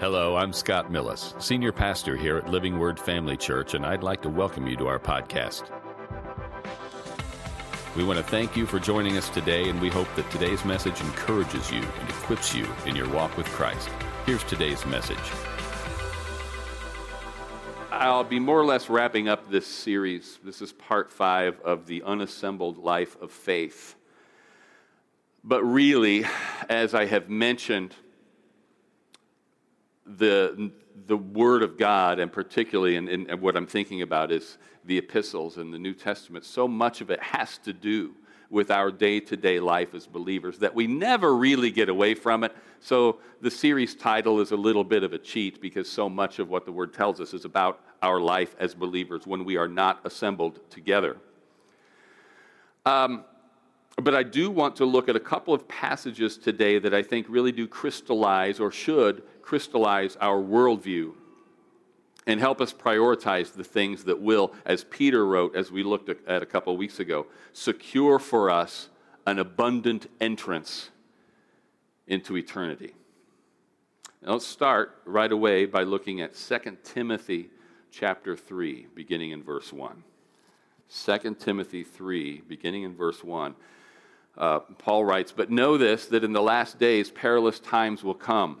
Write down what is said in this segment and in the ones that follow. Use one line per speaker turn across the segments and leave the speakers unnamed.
Hello, I'm Scott Millis, Senior Pastor here at Living Word Family Church, and I'd like to welcome you to our podcast. We want to thank you for joining us today, and we hope that today's message encourages you and equips you in your walk with Christ. Here's today's message.
I'll be more or less wrapping up this series. This is part five of the unassembled life of faith. But really, as I have mentioned, the, the Word of God, and particularly, and, what I'm thinking about is the epistles and the New Testament, so much of it has to do with our day to day life as believers that we never really get away from it. So the series title is a little bit of a cheat because so much of what the Word tells us is about our life as believers when we are not assembled together. Um, but I do want to look at a couple of passages today that I think really do crystallize or should crystallize our worldview and help us prioritize the things that will, as Peter wrote, as we looked at a couple weeks ago, secure for us an abundant entrance into eternity. Now let's start right away by looking at 2 Timothy chapter 3, beginning in verse 1. 2 Timothy 3, beginning in verse 1. Uh, Paul writes, But know this, that in the last days perilous times will come.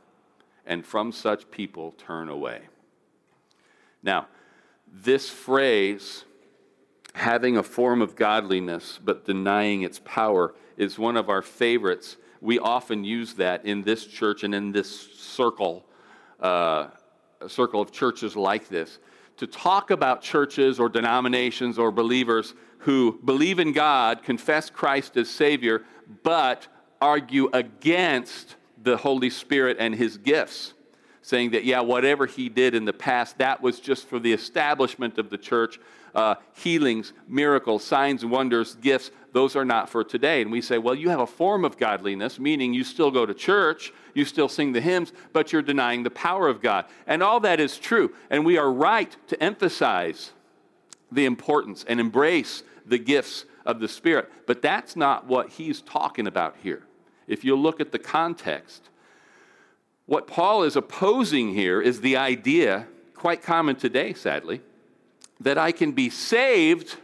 and from such people turn away. Now, this phrase, having a form of godliness, but denying its power, is one of our favorites. We often use that in this church and in this circle, uh, a circle of churches like this, to talk about churches or denominations or believers who believe in God, confess Christ as Savior, but argue against the Holy Spirit and His gifts, saying that, yeah, whatever He did in the past, that was just for the establishment of the church. Uh, healings, miracles, signs, wonders, gifts, those are not for today. And we say, well, you have a form of godliness, meaning you still go to church, you still sing the hymns, but you're denying the power of God. And all that is true. And we are right to emphasize the importance and embrace the gifts of the Spirit. But that's not what he's talking about here. If you look at the context, what Paul is opposing here is the idea, quite common today, sadly, that I can be saved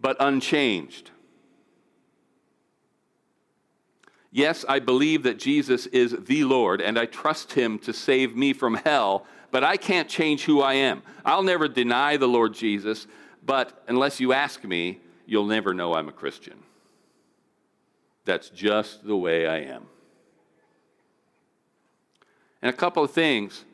but unchanged. Yes, I believe that Jesus is the Lord and I trust him to save me from hell, but I can't change who I am. I'll never deny the Lord Jesus, but unless you ask me, you'll never know I'm a Christian. That's just the way I am. And a couple of things.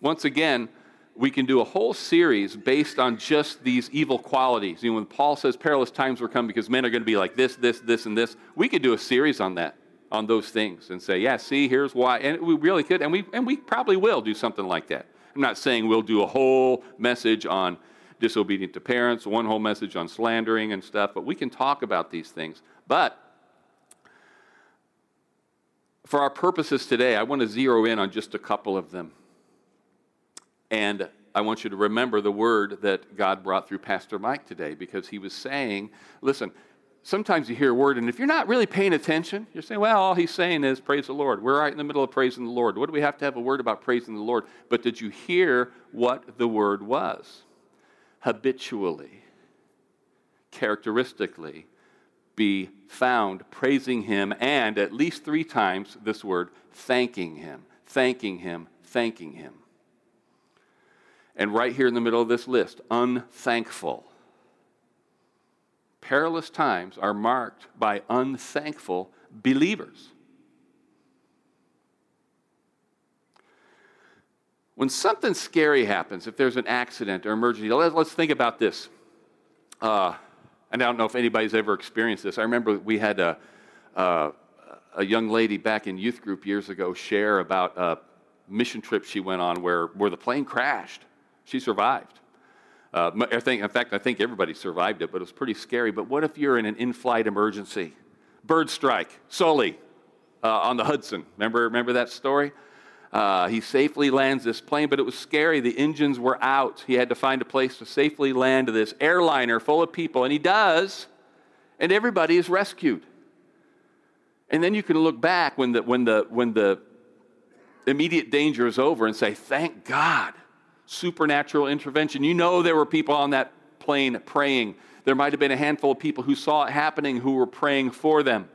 Once again, we can do a whole series based on just these evil qualities. You know, when Paul says perilous times will come because men are going to be like this, this, this, and this, we could do a series on that, on those things, and say, yeah, see, here's why. And we really could, and we, and we probably will do something like that. I'm not saying we'll do a whole message on disobedient to parents, one whole message on slandering and stuff, but we can talk about these things. But for our purposes today, I want to zero in on just a couple of them. And I want you to remember the word that God brought through Pastor Mike today because he was saying, listen, sometimes you hear a word, and if you're not really paying attention, you're saying, well, all he's saying is praise the Lord. We're right in the middle of praising the Lord. What do we have to have a word about praising the Lord? But did you hear what the word was? habitually, characteristically, be found praising him and at least three times this word, thanking him, thanking him, thanking him. And right here in the middle of this list, unthankful. Perilous times are marked by unthankful believers. When something scary happens, if there's an accident or emergency, let's think about this. Uh, and I don't know if anybody's ever experienced this. I remember we had a, a young lady back in youth group years ago share about a mission trip she went on where, where the plane crashed. She survived. Uh, I think, in fact, I think everybody survived it, but it was pretty scary. But what if you're in an in flight emergency? Bird strike, Sully uh, on the Hudson. Remember, remember that story? Uh, he safely lands this plane, but it was scary. The engines were out. He had to find a place to safely land this airliner full of people, and he does, and everybody is rescued. And then you can look back when the, when the, when the immediate danger is over and say, Thank God, supernatural intervention. You know, there were people on that plane praying. There might have been a handful of people who saw it happening who were praying for them.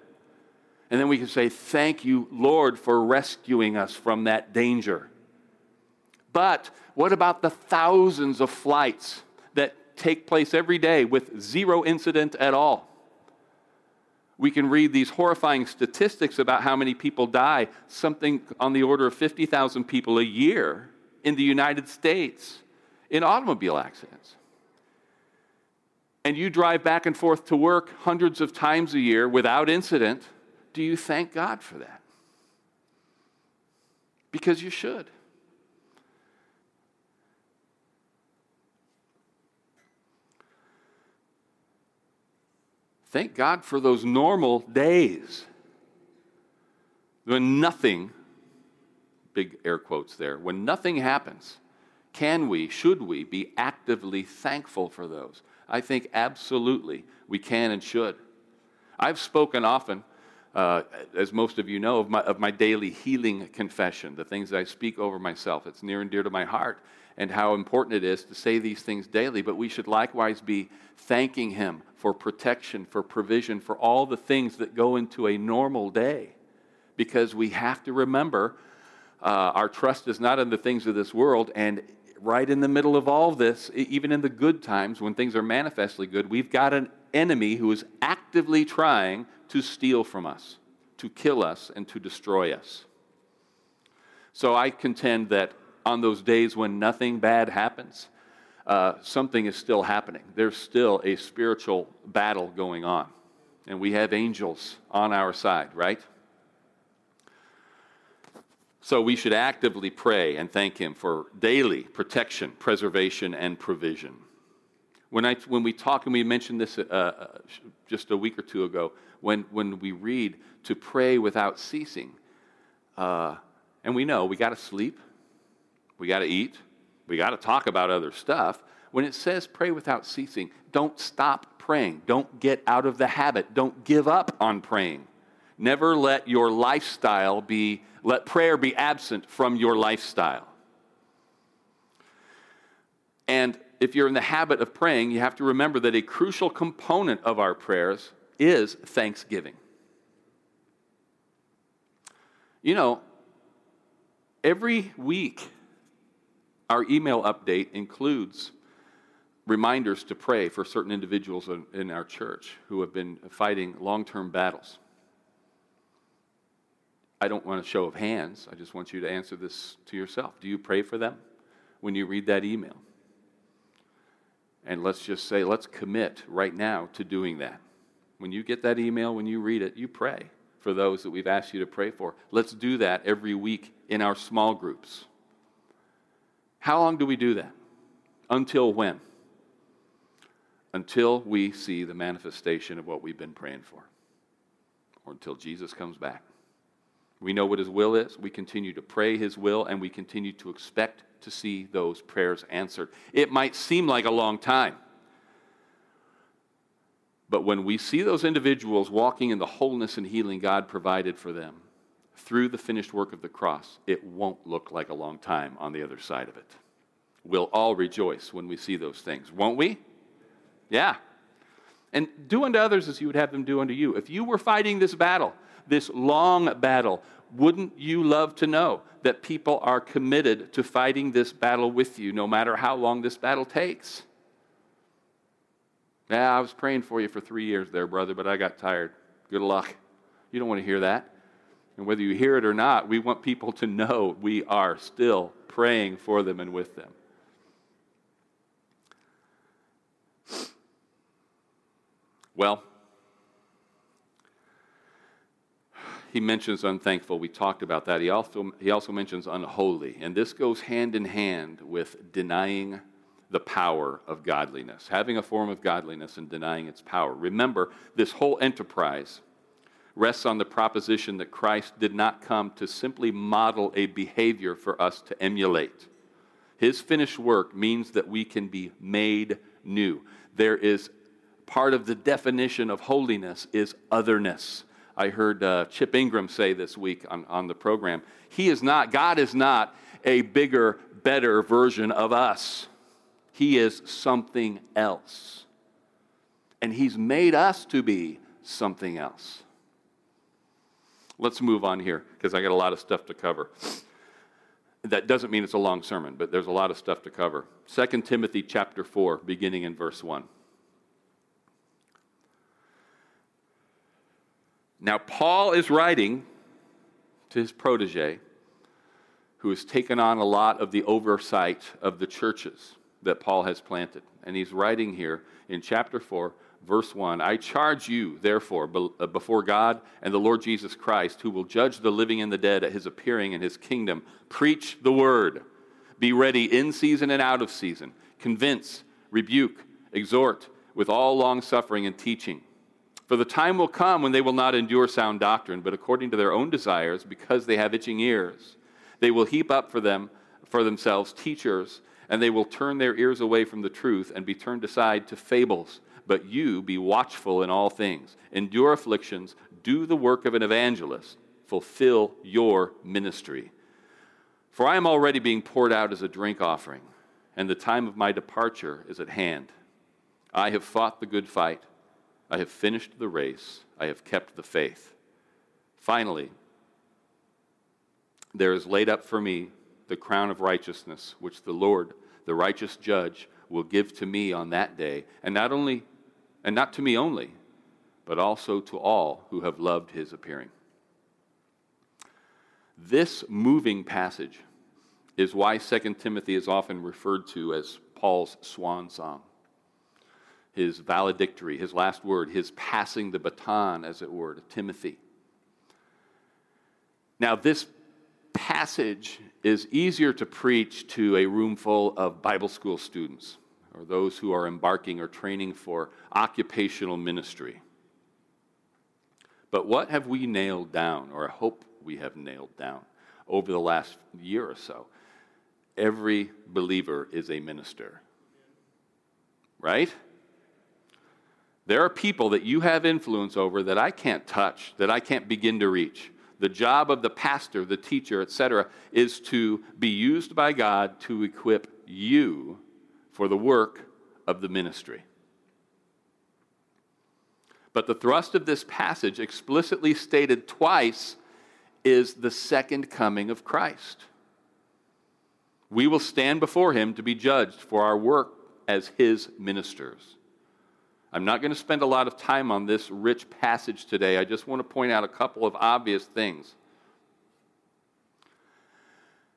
And then we can say, Thank you, Lord, for rescuing us from that danger. But what about the thousands of flights that take place every day with zero incident at all? We can read these horrifying statistics about how many people die, something on the order of 50,000 people a year in the United States in automobile accidents. And you drive back and forth to work hundreds of times a year without incident do you thank God for that? Because you should. Thank God for those normal days when nothing, big air quotes there, when nothing happens. Can we, should we be actively thankful for those? I think absolutely we can and should. I've spoken often uh, as most of you know, of my, of my daily healing confession, the things I speak over myself. It's near and dear to my heart, and how important it is to say these things daily. But we should likewise be thanking Him for protection, for provision, for all the things that go into a normal day. Because we have to remember uh, our trust is not in the things of this world, and right in the middle of all this, even in the good times when things are manifestly good, we've got an enemy who is actively trying to steal from us, to kill us, and to destroy us. So I contend that on those days when nothing bad happens, uh, something is still happening. There's still a spiritual battle going on. And we have angels on our side, right? So we should actively pray and thank Him for daily protection, preservation, and provision. When, I, when we talk, and we mentioned this uh, uh, just a week or two ago, when, when we read to pray without ceasing, uh, and we know we got to sleep, we got to eat, we got to talk about other stuff. When it says pray without ceasing, don't stop praying. Don't get out of the habit. Don't give up on praying. Never let your lifestyle be, let prayer be absent from your lifestyle. And if you're in the habit of praying, you have to remember that a crucial component of our prayers is thanksgiving. You know, every week, our email update includes reminders to pray for certain individuals in our church who have been fighting long term battles. I don't want a show of hands. I just want you to answer this to yourself. Do you pray for them when you read that email? And let's just say, let's commit right now to doing that. When you get that email, when you read it, you pray for those that we've asked you to pray for. Let's do that every week in our small groups. How long do we do that? Until when? Until we see the manifestation of what we've been praying for, or until Jesus comes back. We know what His will is. We continue to pray His will, and we continue to expect to see those prayers answered. It might seem like a long time. But when we see those individuals walking in the wholeness and healing God provided for them through the finished work of the cross, it won't look like a long time on the other side of it. We'll all rejoice when we see those things, won't we? Yeah. And do unto others as you would have them do unto you. If you were fighting this battle, this long battle, wouldn't you love to know that people are committed to fighting this battle with you, no matter how long this battle takes? Yeah, I was praying for you for three years there, brother, but I got tired. Good luck. You don't want to hear that. And whether you hear it or not, we want people to know we are still praying for them and with them. Well, he mentions unthankful. We talked about that. He also, he also mentions unholy. And this goes hand in hand with denying the power of godliness, having a form of godliness and denying its power. Remember, this whole enterprise rests on the proposition that Christ did not come to simply model a behavior for us to emulate. His finished work means that we can be made new. There is part of the definition of holiness is otherness. I heard uh, Chip Ingram say this week on, on the program. He is not, God is not a bigger, better version of us. He is something else. And He's made us to be something else. Let's move on here because I got a lot of stuff to cover. That doesn't mean it's a long sermon, but there's a lot of stuff to cover. 2 Timothy chapter 4, beginning in verse 1. Now, Paul is writing to his protege, who has taken on a lot of the oversight of the churches that Paul has planted. And he's writing here in chapter 4, verse 1 I charge you, therefore, uh, before God and the Lord Jesus Christ, who will judge the living and the dead at his appearing in his kingdom, preach the word. Be ready in season and out of season. Convince, rebuke, exhort with all long suffering and teaching. For the time will come when they will not endure sound doctrine, but according to their own desires, because they have itching ears, they will heap up for them for themselves teachers, and they will turn their ears away from the truth and be turned aside to fables. But you be watchful in all things, endure afflictions, do the work of an evangelist, fulfill your ministry. For I am already being poured out as a drink offering, and the time of my departure is at hand. I have fought the good fight. I have finished the race. I have kept the faith. Finally, there is laid up for me the crown of righteousness, which the Lord, the righteous judge, will give to me on that day, and not only and not to me only, but also to all who have loved his appearing. This moving passage is why 2 Timothy is often referred to as Paul's swan song his valedictory, his last word, his passing the baton, as it were, to Timothy. Now, this passage is easier to preach to a room full of Bible school students or those who are embarking or training for occupational ministry. But what have we nailed down, or I hope we have nailed down, over the last year or so? Every believer is a minister. Right? There are people that you have influence over that I can't touch, that I can't begin to reach. The job of the pastor, the teacher, etc., is to be used by God to equip you for the work of the ministry. But the thrust of this passage, explicitly stated twice, is the second coming of Christ. We will stand before him to be judged for our work as his ministers. I'm not going to spend a lot of time on this rich passage today. I just want to point out a couple of obvious things.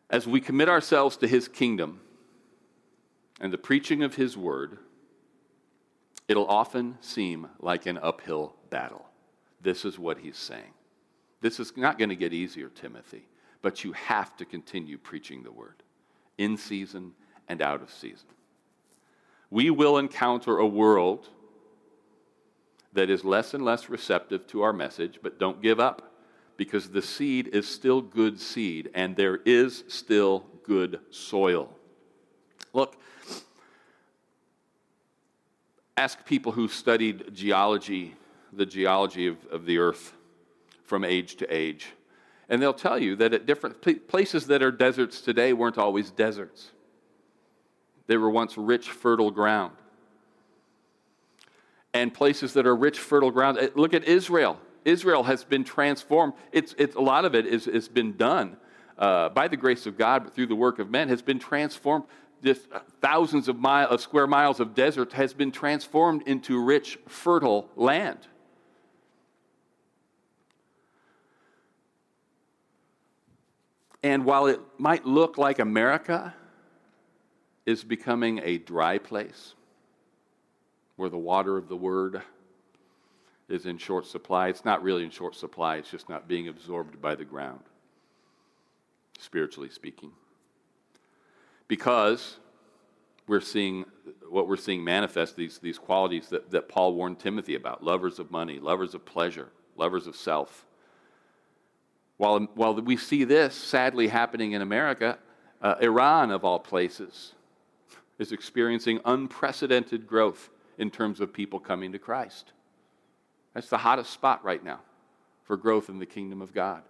As we commit ourselves to His kingdom and the preaching of His word, it'll often seem like an uphill battle. This is what He's saying. This is not going to get easier, Timothy, but you have to continue preaching the word in season and out of season. We will encounter a world that is less and less receptive to our message, but don't give up because the seed is still good seed and there is still good soil. Look, ask people who studied geology, the geology of, of the earth from age to age, and they'll tell you that at different places that are deserts today weren't always deserts. They were once rich, fertile ground and places that are rich, fertile ground. Eh, look at Israel. Israel has been transformed. It's, it's, a lot of it is, has been done uh, by the grace of God, but through the work of men, has been transformed. This uh, thousands of, mile, of square miles of desert has been transformed into rich, fertile land. And while it might look like America is becoming a dry place, where the water of the word is in short supply. It's not really in short supply, it's just not being absorbed by the ground, spiritually speaking. Because we're seeing what we're seeing manifest these, these qualities that, that Paul warned Timothy about lovers of money, lovers of pleasure, lovers of self. While, while we see this sadly happening in America, uh, Iran, of all places, is experiencing unprecedented growth in terms of people coming to Christ. That's the hottest spot right now for growth in the kingdom of God.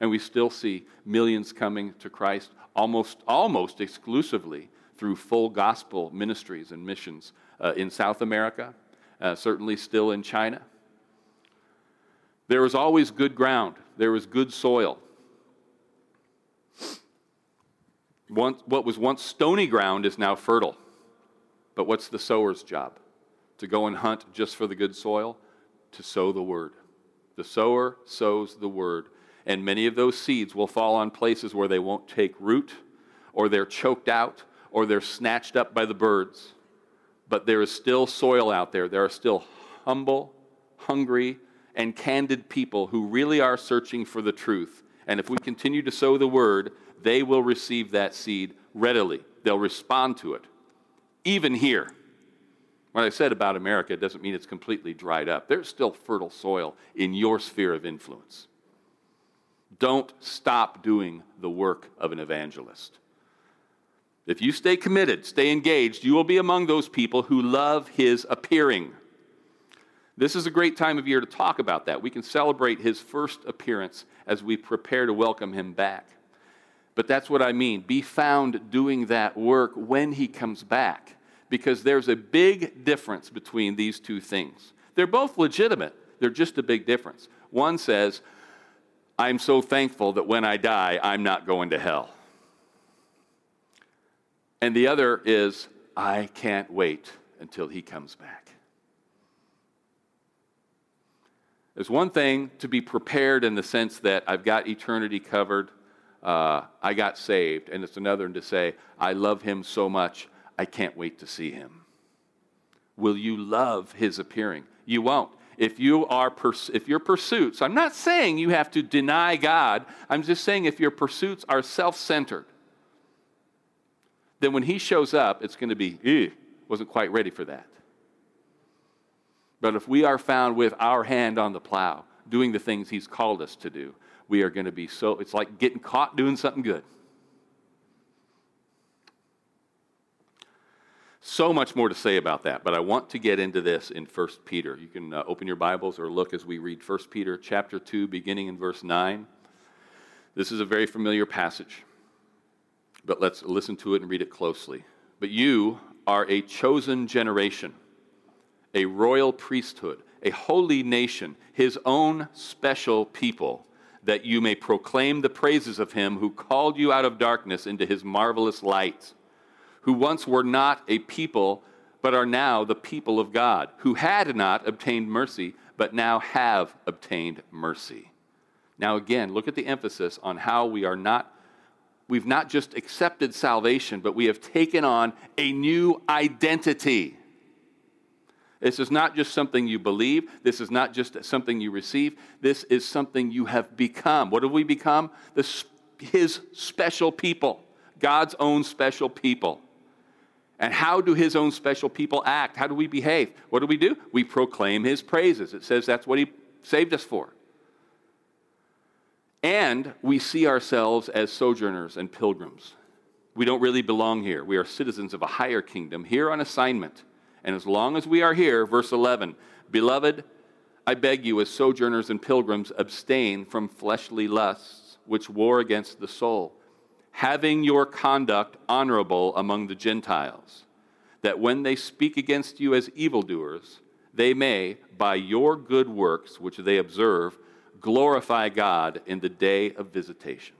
And we still see millions coming to Christ almost, almost exclusively through full gospel ministries and missions uh, in South America, uh, certainly still in China. There was always good ground, there was good soil. Once, what was once stony ground is now fertile. But what's the sower's job? To go and hunt just for the good soil? To sow the word. The sower sows the word. And many of those seeds will fall on places where they won't take root, or they're choked out, or they're snatched up by the birds. But there is still soil out there. There are still humble, hungry, and candid people who really are searching for the truth. And if we continue to sow the word, they will receive that seed readily. They'll respond to it. Even here. What I said about America doesn't mean it's completely dried up. There's still fertile soil in your sphere of influence. Don't stop doing the work of an evangelist. If you stay committed, stay engaged, you will be among those people who love his appearing. This is a great time of year to talk about that. We can celebrate his first appearance as we prepare to welcome him back. But that's what I mean. Be found doing that work when he comes back, because there's a big difference between these two things. They're both legitimate, they're just a big difference. One says, I'm so thankful that when I die, I'm not going to hell. And the other is, I can't wait until he comes back. There's one thing to be prepared in the sense that I've got eternity covered uh, I got saved. And it's another to say, I love him so much, I can't wait to see him. Will you love his appearing? You won't. If you are pers- if your pursuits, I'm not saying you have to deny God. I'm just saying if your pursuits are self-centered, then when he shows up, it's going to be, wasn't quite ready for that. But if we are found with our hand on the plow, doing the things he's called us to do, we are going to be so, it's like getting caught doing something good. So much more to say about that, but I want to get into this in 1 Peter. You can uh, open your Bibles or look as we read 1 Peter chapter 2, beginning in verse 9. This is a very familiar passage, but let's listen to it and read it closely. But you are a chosen generation, a royal priesthood, a holy nation, his own special people that you may proclaim the praises of him who called you out of darkness into his marvelous light, who once were not a people, but are now the people of God, who had not obtained mercy, but now have obtained mercy. Now, again, look at the emphasis on how we are not, we've not just accepted salvation, but we have taken on a new identity. This is not just something you believe. This is not just something you receive. This is something you have become. What have we become? The, his special people, God's own special people. And how do his own special people act? How do we behave? What do we do? We proclaim his praises. It says that's what he saved us for. And we see ourselves as sojourners and pilgrims. We don't really belong here. We are citizens of a higher kingdom, here on assignment. And as long as we are here, verse 11, beloved, I beg you, as sojourners and pilgrims, abstain from fleshly lusts which war against the soul, having your conduct honorable among the Gentiles, that when they speak against you as evildoers, they may, by your good works which they observe, glorify God in the day of visitation.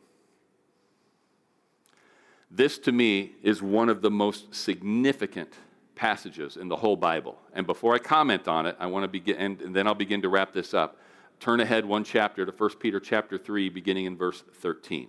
This to me is one of the most significant passages in the whole Bible. And before I comment on it, I want to begin, and then I'll begin to wrap this up. Turn ahead one chapter to 1 Peter chapter 3, beginning in verse 13.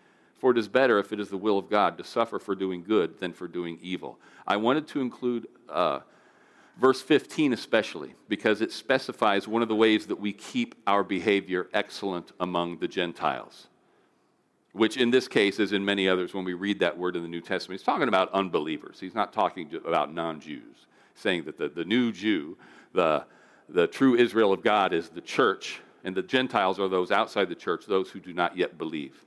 For it is better, if it is the will of God, to suffer for doing good than for doing evil. I wanted to include uh, verse 15 especially, because it specifies one of the ways that we keep our behavior excellent among the Gentiles. Which in this case, as in many others, when we read that word in the New Testament, he's talking about unbelievers. He's not talking about non Jews, saying that the, the new Jew, the, the true Israel of God, is the church, and the Gentiles are those outside the church, those who do not yet believe.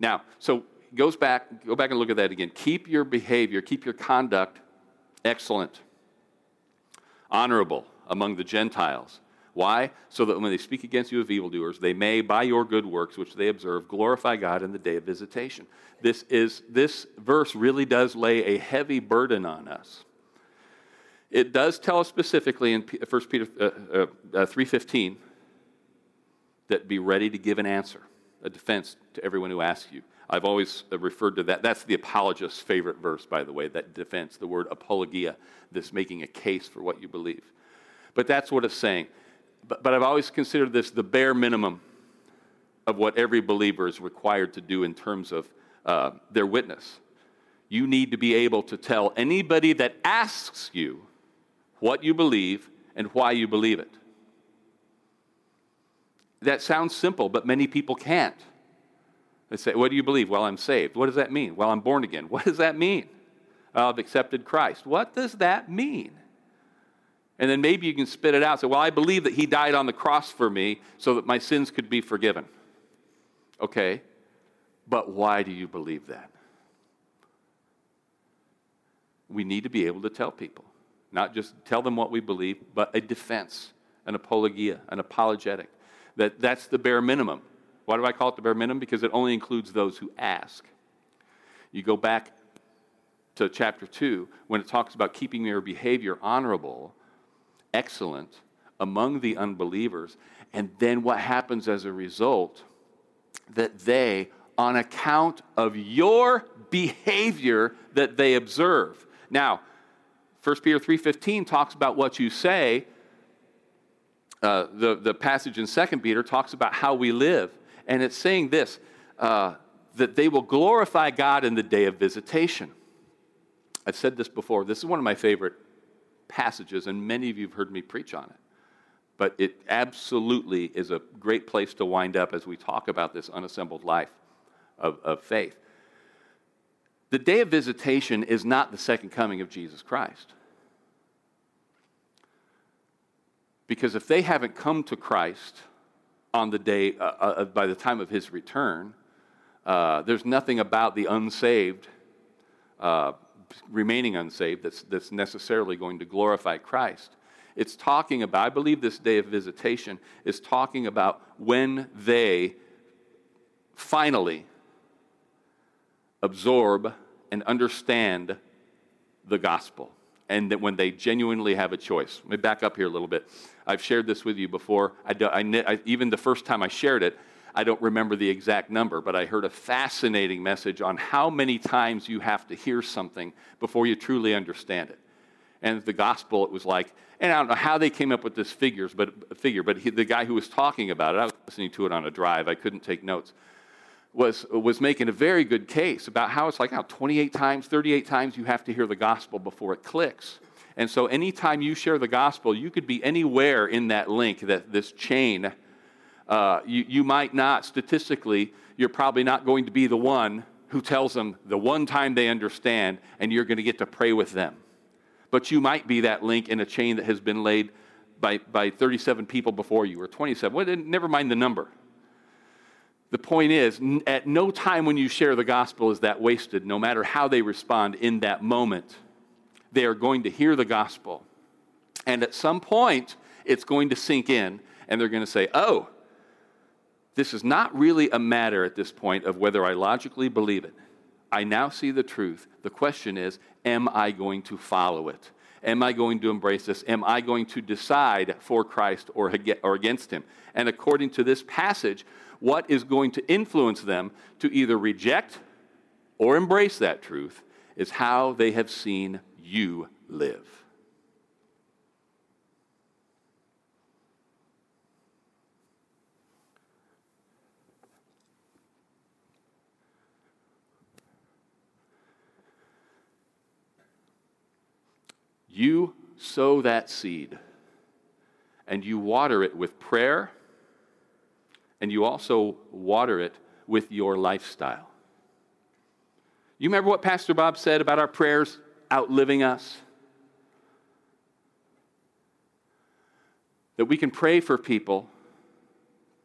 Now, so goes back, go back and look at that again. Keep your behavior, keep your conduct excellent, honorable among the Gentiles. Why? So that when they speak against you of evildoers, they may, by your good works which they observe, glorify God in the day of visitation. This, is, this verse really does lay a heavy burden on us. It does tell us specifically in 1 Peter uh, uh, uh, 3.15 that be ready to give an answer a defense to everyone who asks you. I've always referred to that. That's the apologist's favorite verse, by the way, that defense, the word apologia, this making a case for what you believe. But that's what it's saying. But, but I've always considered this the bare minimum of what every believer is required to do in terms of uh, their witness. You need to be able to tell anybody that asks you what you believe and why you believe it. That sounds simple, but many people can't. They say, What do you believe? Well, I'm saved. What does that mean? Well, I'm born again. What does that mean? I've accepted Christ. What does that mean? And then maybe you can spit it out. Say, Well, I believe that He died on the cross for me so that my sins could be forgiven. Okay, but why do you believe that? We need to be able to tell people, not just tell them what we believe, but a defense, an apologia, an apologetic. That, that's the bare minimum. Why do I call it the bare minimum? Because it only includes those who ask. You go back to chapter 2 when it talks about keeping your behavior honorable, excellent among the unbelievers, and then what happens as a result? That they, on account of your behavior that they observe. Now, 1 Peter 3:15 talks about what you say uh, the, the passage in Second Peter talks about how we live. And it's saying this uh, that they will glorify God in the day of visitation. I've said this before. This is one of my favorite passages, and many of you have heard me preach on it. But it absolutely is a great place to wind up as we talk about this unassembled life of, of faith. The day of visitation is not the second coming of Jesus Christ. Because if they haven't come to Christ on the day, uh, uh, uh, by the time of his return, uh, there's nothing about the unsaved, uh, remaining unsaved, that's, that's necessarily going to glorify Christ. It's talking about, I believe this day of visitation is talking about when they finally absorb and understand the gospel and that when they genuinely have a choice. Let me back up here a little bit. I've shared this with you before. I, do, I, I, even the first time I shared it, I don't remember the exact number, but I heard a fascinating message on how many times you have to hear something before you truly understand it. And the gospel, it was like, and I don't know how they came up with this figures, but figure, but he, the guy who was talking about it, I was listening to it on a drive. I couldn't take notes was, was making a very good case about how it's like how 28 times, 38 times you have to hear the gospel before it clicks. And so anytime you share the gospel, you could be anywhere in that link, that this chain. Uh, you, you might not, statistically, you're probably not going to be the one who tells them the one time they understand, and you're going to get to pray with them. But you might be that link in a chain that has been laid by, by 37 people before you, or 27. Well, never mind the number. The point is, at no time when you share the gospel is that wasted, no matter how they respond in that moment. They are going to hear the gospel. And at some point, it's going to sink in, and they're going to say, Oh, this is not really a matter at this point of whether I logically believe it. I now see the truth. The question is, am I going to follow it? Am I going to embrace this? Am I going to decide for Christ or against him? And according to this passage, what is going to influence them to either reject or embrace that truth is how they have seen you live. You sow that seed and you water it with prayer and you also water it with your lifestyle. You remember what Pastor Bob said about our prayers outliving us? That we can pray for people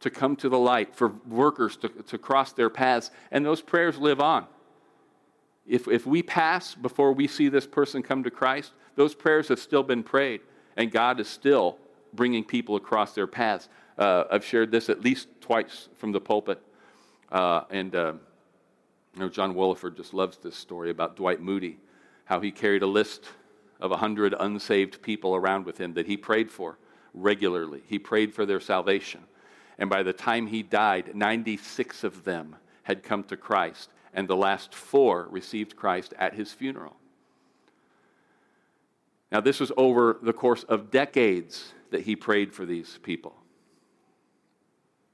to come to the light, for workers to, to cross their paths, and those prayers live on. If, if we pass before we see this person come to Christ, those prayers have still been prayed, and God is still bringing people across their paths. Uh, I've shared this at least twice from the pulpit, uh, and uh, you know, John Williford just loves this story about Dwight Moody, how he carried a list of 100 unsaved people around with him that he prayed for regularly. He prayed for their salvation. And by the time he died, 96 of them had come to Christ, and the last four received Christ at his funeral. Now, this was over the course of decades that he prayed for these people.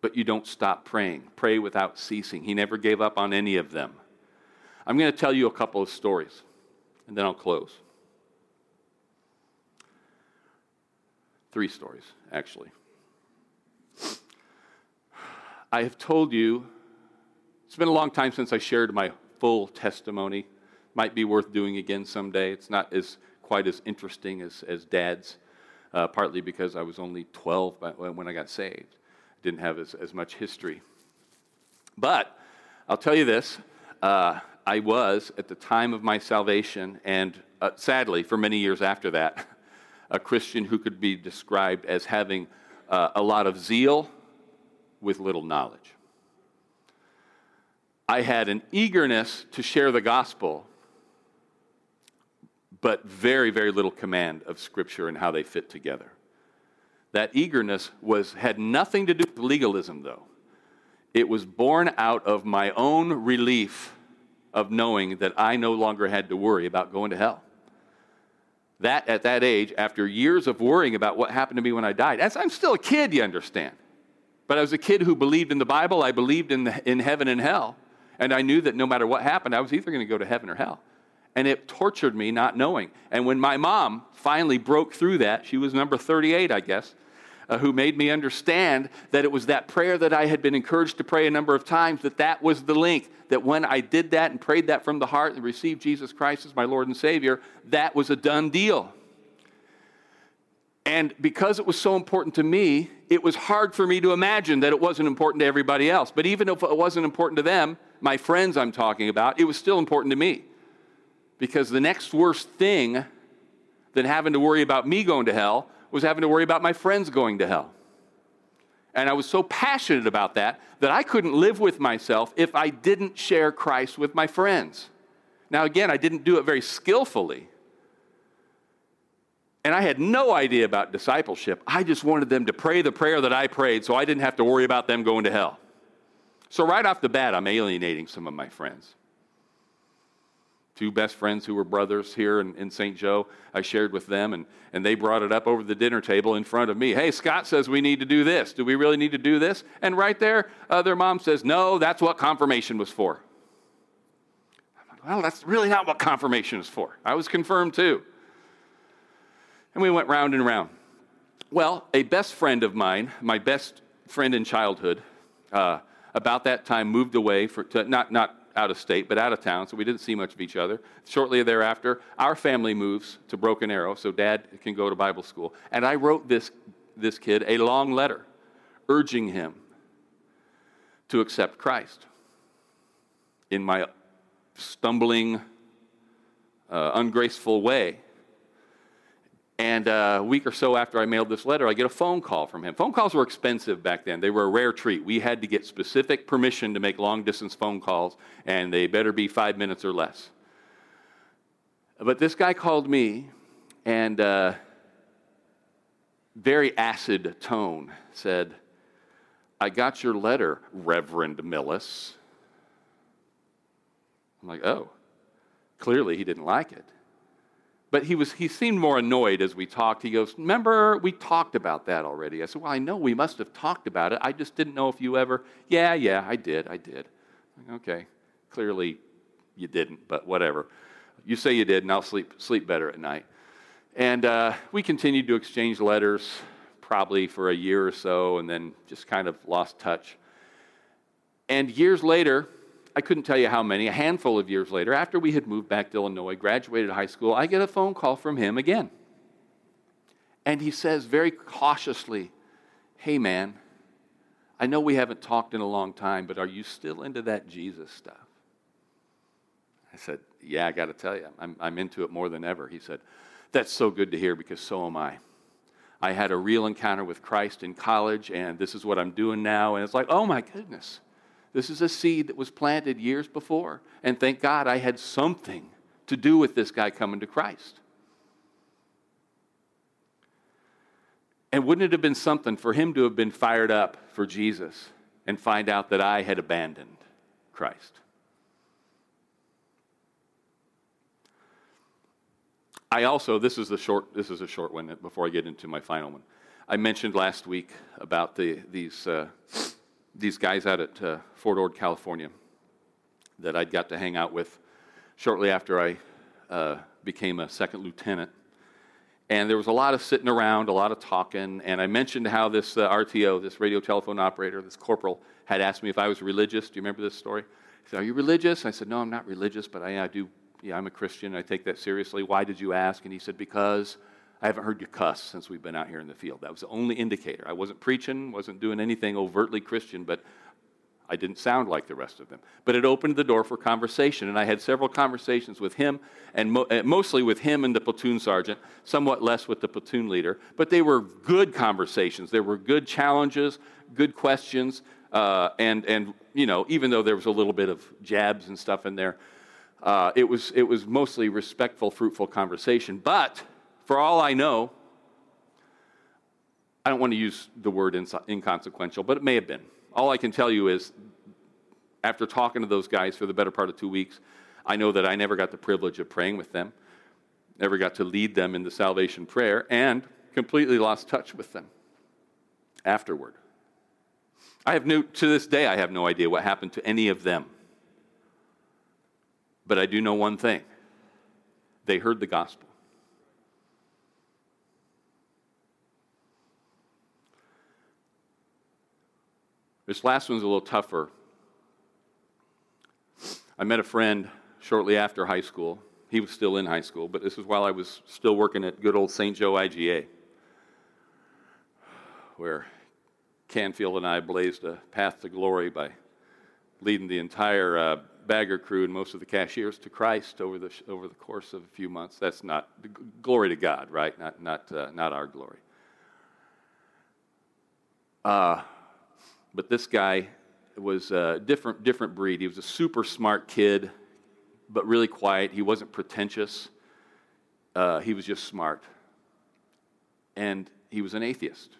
But you don't stop praying. Pray without ceasing. He never gave up on any of them. I'm going to tell you a couple of stories, and then I'll close. Three stories, actually. I have told you, it's been a long time since I shared my full testimony. Might be worth doing again someday. It's not as quite as interesting as, as dad's, uh, partly because I was only 12 when I got saved. Didn't have as, as much history. But I'll tell you this uh, I was, at the time of my salvation, and uh, sadly, for many years after that, a Christian who could be described as having uh, a lot of zeal with little knowledge. I had an eagerness to share the gospel but very, very little command of Scripture and how they fit together. That eagerness was, had nothing to do with legalism, though. It was born out of my own relief of knowing that I no longer had to worry about going to hell. That, at that age, after years of worrying about what happened to me when I died, as I'm still a kid, you understand. But I was a kid who believed in the Bible, I believed in, the, in heaven and hell, and I knew that no matter what happened, I was either going to go to heaven or hell and it tortured me not knowing. And when my mom finally broke through that, she was number 38, I guess, uh, who made me understand that it was that prayer that I had been encouraged to pray a number of times, that that was the link, that when I did that and prayed that from the heart and received Jesus Christ as my Lord and Savior, that was a done deal. And because it was so important to me, it was hard for me to imagine that it wasn't important to everybody else. But even if it wasn't important to them, my friends I'm talking about, it was still important to me. Because the next worst thing than having to worry about me going to hell was having to worry about my friends going to hell. And I was so passionate about that that I couldn't live with myself if I didn't share Christ with my friends. Now, again, I didn't do it very skillfully. And I had no idea about discipleship. I just wanted them to pray the prayer that I prayed so I didn't have to worry about them going to hell. So, right off the bat, I'm alienating some of my friends two best friends who were brothers here in, in St. Joe. I shared with them, and, and they brought it up over the dinner table in front of me. Hey, Scott says we need to do this. Do we really need to do this? And right there, uh, their mom says, No, that's what confirmation was for. well, that's really not what confirmation is for. I was confirmed too. And we went round and round. Well, a best friend of mine, my best friend in childhood, uh, about that time moved away for to, not not out of state, but out of town, so we didn't see much of each other. Shortly thereafter, our family moves to Broken Arrow, so dad can go to Bible school. And I wrote this, this kid a long letter urging him to accept Christ. In my stumbling, uh, ungraceful way, and uh, a week or so after I mailed this letter, I get a phone call from him. Phone calls were expensive back then. They were a rare treat. We had to get specific permission to make long distance phone calls, and they better be five minutes or less. But this guy called me and uh, very acid tone said, I got your letter, Reverend Millis. I'm like, oh, clearly he didn't like it. But he, was, he seemed more annoyed as we talked. He goes, Remember, we talked about that already. I said, Well, I know we must have talked about it. I just didn't know if you ever. Yeah, yeah, I did. I did. Okay, clearly you didn't, but whatever. You say you did, and I'll sleep, sleep better at night. And uh, we continued to exchange letters probably for a year or so, and then just kind of lost touch. And years later, I couldn't tell you how many, a handful of years later, after we had moved back to Illinois, graduated high school, I get a phone call from him again. And he says very cautiously, Hey man, I know we haven't talked in a long time, but are you still into that Jesus stuff? I said, Yeah, I got to tell you, I'm, I'm into it more than ever. He said, That's so good to hear because so am I. I had a real encounter with Christ in college, and this is what I'm doing now. And it's like, oh my goodness. This is a seed that was planted years before. And thank God I had something to do with this guy coming to Christ. And wouldn't it have been something for him to have been fired up for Jesus and find out that I had abandoned Christ? I also, this is a short, this is a short one before I get into my final one. I mentioned last week about the, these, uh, these guys out at uh, Fort Ord, California, that I'd got to hang out with shortly after I uh, became a second lieutenant. And there was a lot of sitting around, a lot of talking. And I mentioned how this uh, RTO, this radio telephone operator, this corporal, had asked me if I was religious. Do you remember this story? He said, Are you religious? I said, No, I'm not religious, but I, I do, yeah, I'm a Christian. I take that seriously. Why did you ask? And he said, Because I haven't heard you cuss since we've been out here in the field. That was the only indicator. I wasn't preaching, wasn't doing anything overtly Christian, but I didn't sound like the rest of them. But it opened the door for conversation, and I had several conversations with him, and mo- uh, mostly with him and the platoon sergeant, somewhat less with the platoon leader. But they were good conversations. There were good challenges, good questions, uh, and and you know, even though there was a little bit of jabs and stuff in there, uh, it was it was mostly respectful, fruitful conversation. But for all I know, I don't want to use the word inconsequential, but it may have been. All I can tell you is, after talking to those guys for the better part of two weeks, I know that I never got the privilege of praying with them, never got to lead them in the salvation prayer, and completely lost touch with them afterward. I have no, to this day, I have no idea what happened to any of them. But I do know one thing they heard the gospel. This last one's a little tougher. I met a friend shortly after high school. He was still in high school, but this is while I was still working at good old St. Joe IGA, where Canfield and I blazed a path to glory by leading the entire uh, bagger crew and most of the cashiers to Christ over the, over the course of a few months. That's not glory to God, right? Not, not, uh, not our glory. Uh, but this guy was a different, different breed. He was a super smart kid, but really quiet. He wasn't pretentious. Uh, he was just smart. And he was an atheist.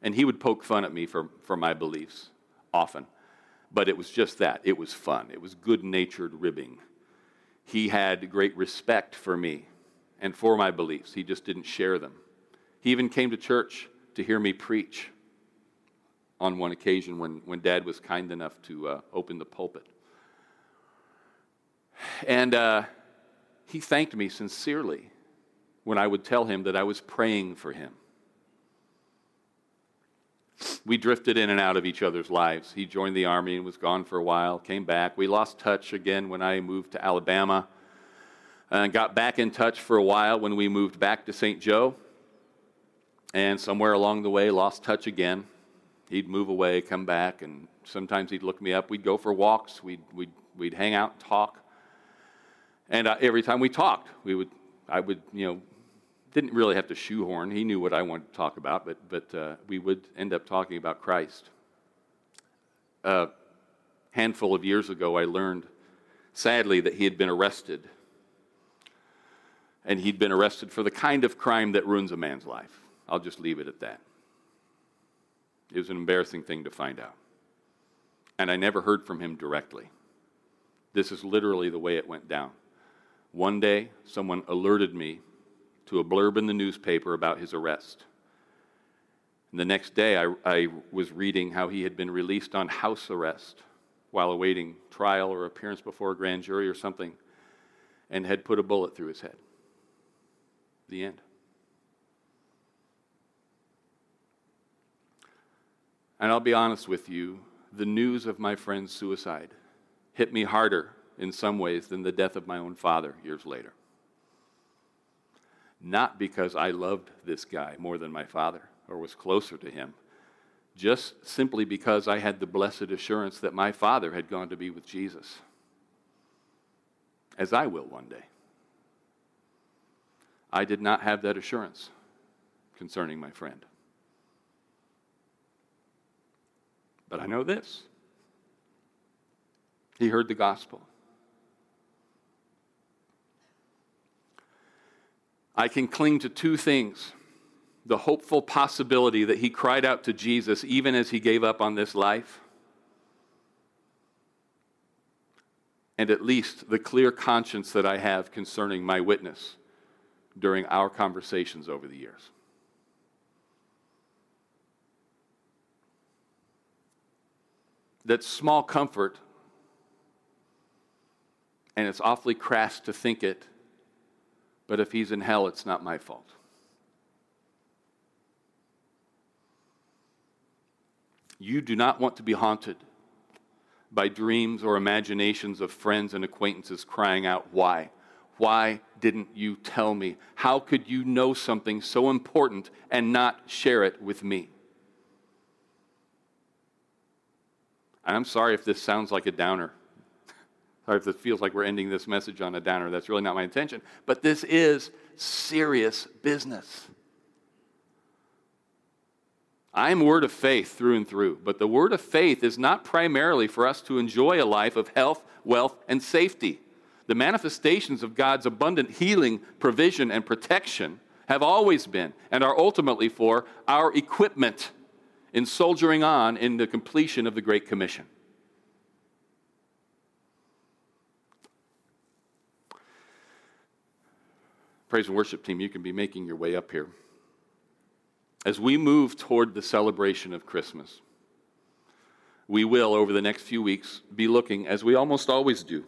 And he would poke fun at me for, for my beliefs often. But it was just that. It was fun. It was good natured ribbing. He had great respect for me and for my beliefs. He just didn't share them. He even came to church to hear me preach on one occasion when, when Dad was kind enough to uh, open the pulpit. And uh, he thanked me sincerely when I would tell him that I was praying for him. We drifted in and out of each other's lives. He joined the Army and was gone for a while, came back. We lost touch again when I moved to Alabama, and got back in touch for a while when we moved back to St. Joe. And somewhere along the way, lost touch again he'd move away, come back, and sometimes he'd look me up. We'd go for walks. We'd, we'd, we'd hang out and talk. And uh, every time we talked, we would, I would, you know, didn't really have to shoehorn. He knew what I wanted to talk about, but, but uh, we would end up talking about Christ. A handful of years ago, I learned, sadly, that he had been arrested And he'd been arrested for the kind of crime that ruins a man's life. I'll just leave it at that. It was an embarrassing thing to find out. And I never heard from him directly. This is literally the way it went down. One day, someone alerted me to a blurb in the newspaper about his arrest. And the next day, I, I, was reading how he had been released on house arrest while awaiting trial or appearance before a grand jury or something and had put a bullet through his head. The end. And I'll be honest with you, the news of my friend's suicide hit me harder in some ways than the death of my own father years later. Not because I loved this guy more than my father or was closer to him, just simply because I had the blessed assurance that my father had gone to be with Jesus, as I will one day. I did not have that assurance concerning my friend. But I know this he heard the gospel. I can cling to two things the hopeful possibility that he cried out to Jesus even as he gave up on this life, and at least the clear conscience that I have concerning my witness during our conversations over the years. That small comfort, and it's awfully crass to think it, but if he's in hell, it's not my fault. You do not want to be haunted by dreams or imaginations of friends and acquaintances crying out, Why? Why didn't you tell me? How could you know something so important and not share it with me? And I'm sorry if this sounds like a downer. Sorry if it feels like we're ending this message on a downer. That's really not my intention. But this is serious business. I'm word of faith through and through, but the word of faith is not primarily for us to enjoy a life of health, wealth, and safety. The manifestations of God's abundant healing, provision, and protection have always been and are ultimately for our equipment in soldiering on in the completion of the Great Commission. Praise and worship team, you can be making your way up here as we move toward the celebration of Christmas, we will, over the next few weeks, be looking, as we almost always do,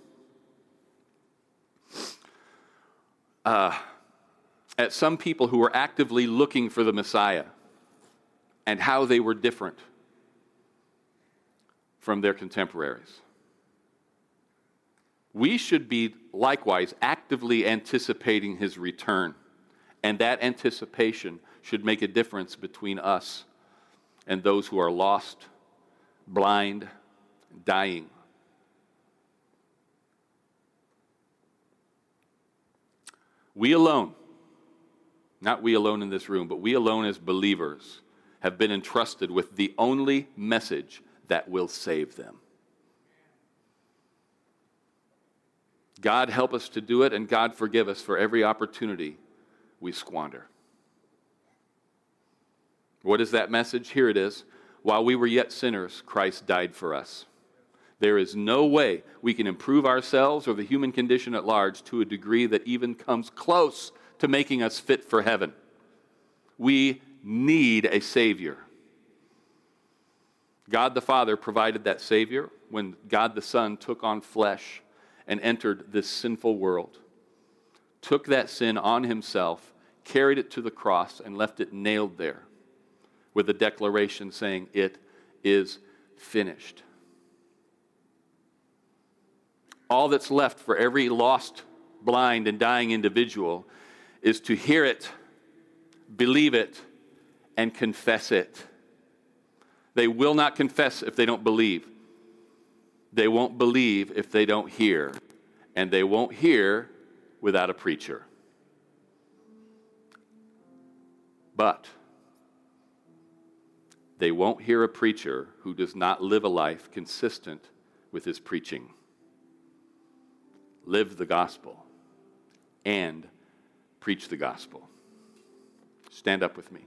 uh, at some people who are actively looking for the Messiah and how they were different from their contemporaries. We should be likewise actively anticipating his return, and that anticipation should make a difference between us and those who are lost, blind, dying. We alone, not we alone in this room, but we alone as believers, have been entrusted with the only message that will save them. God help us to do it, and God forgive us for every opportunity we squander. What is that message? Here it is. While we were yet sinners, Christ died for us. There is no way we can improve ourselves or the human condition at large to a degree that even comes close to making us fit for heaven. We need a Savior. God the Father provided that Savior when God the Son took on flesh and entered this sinful world, took that sin on himself, carried it to the cross, and left it nailed there with a declaration saying, It is finished. All that's left for every lost, blind, and dying individual is to hear it, believe it, and confess it. They will not confess if they don't believe. They won't believe if they don't hear. And they won't hear without a preacher. But they won't hear a preacher who does not live a life consistent with his preaching. Live the gospel and preach the gospel. Stand up with me.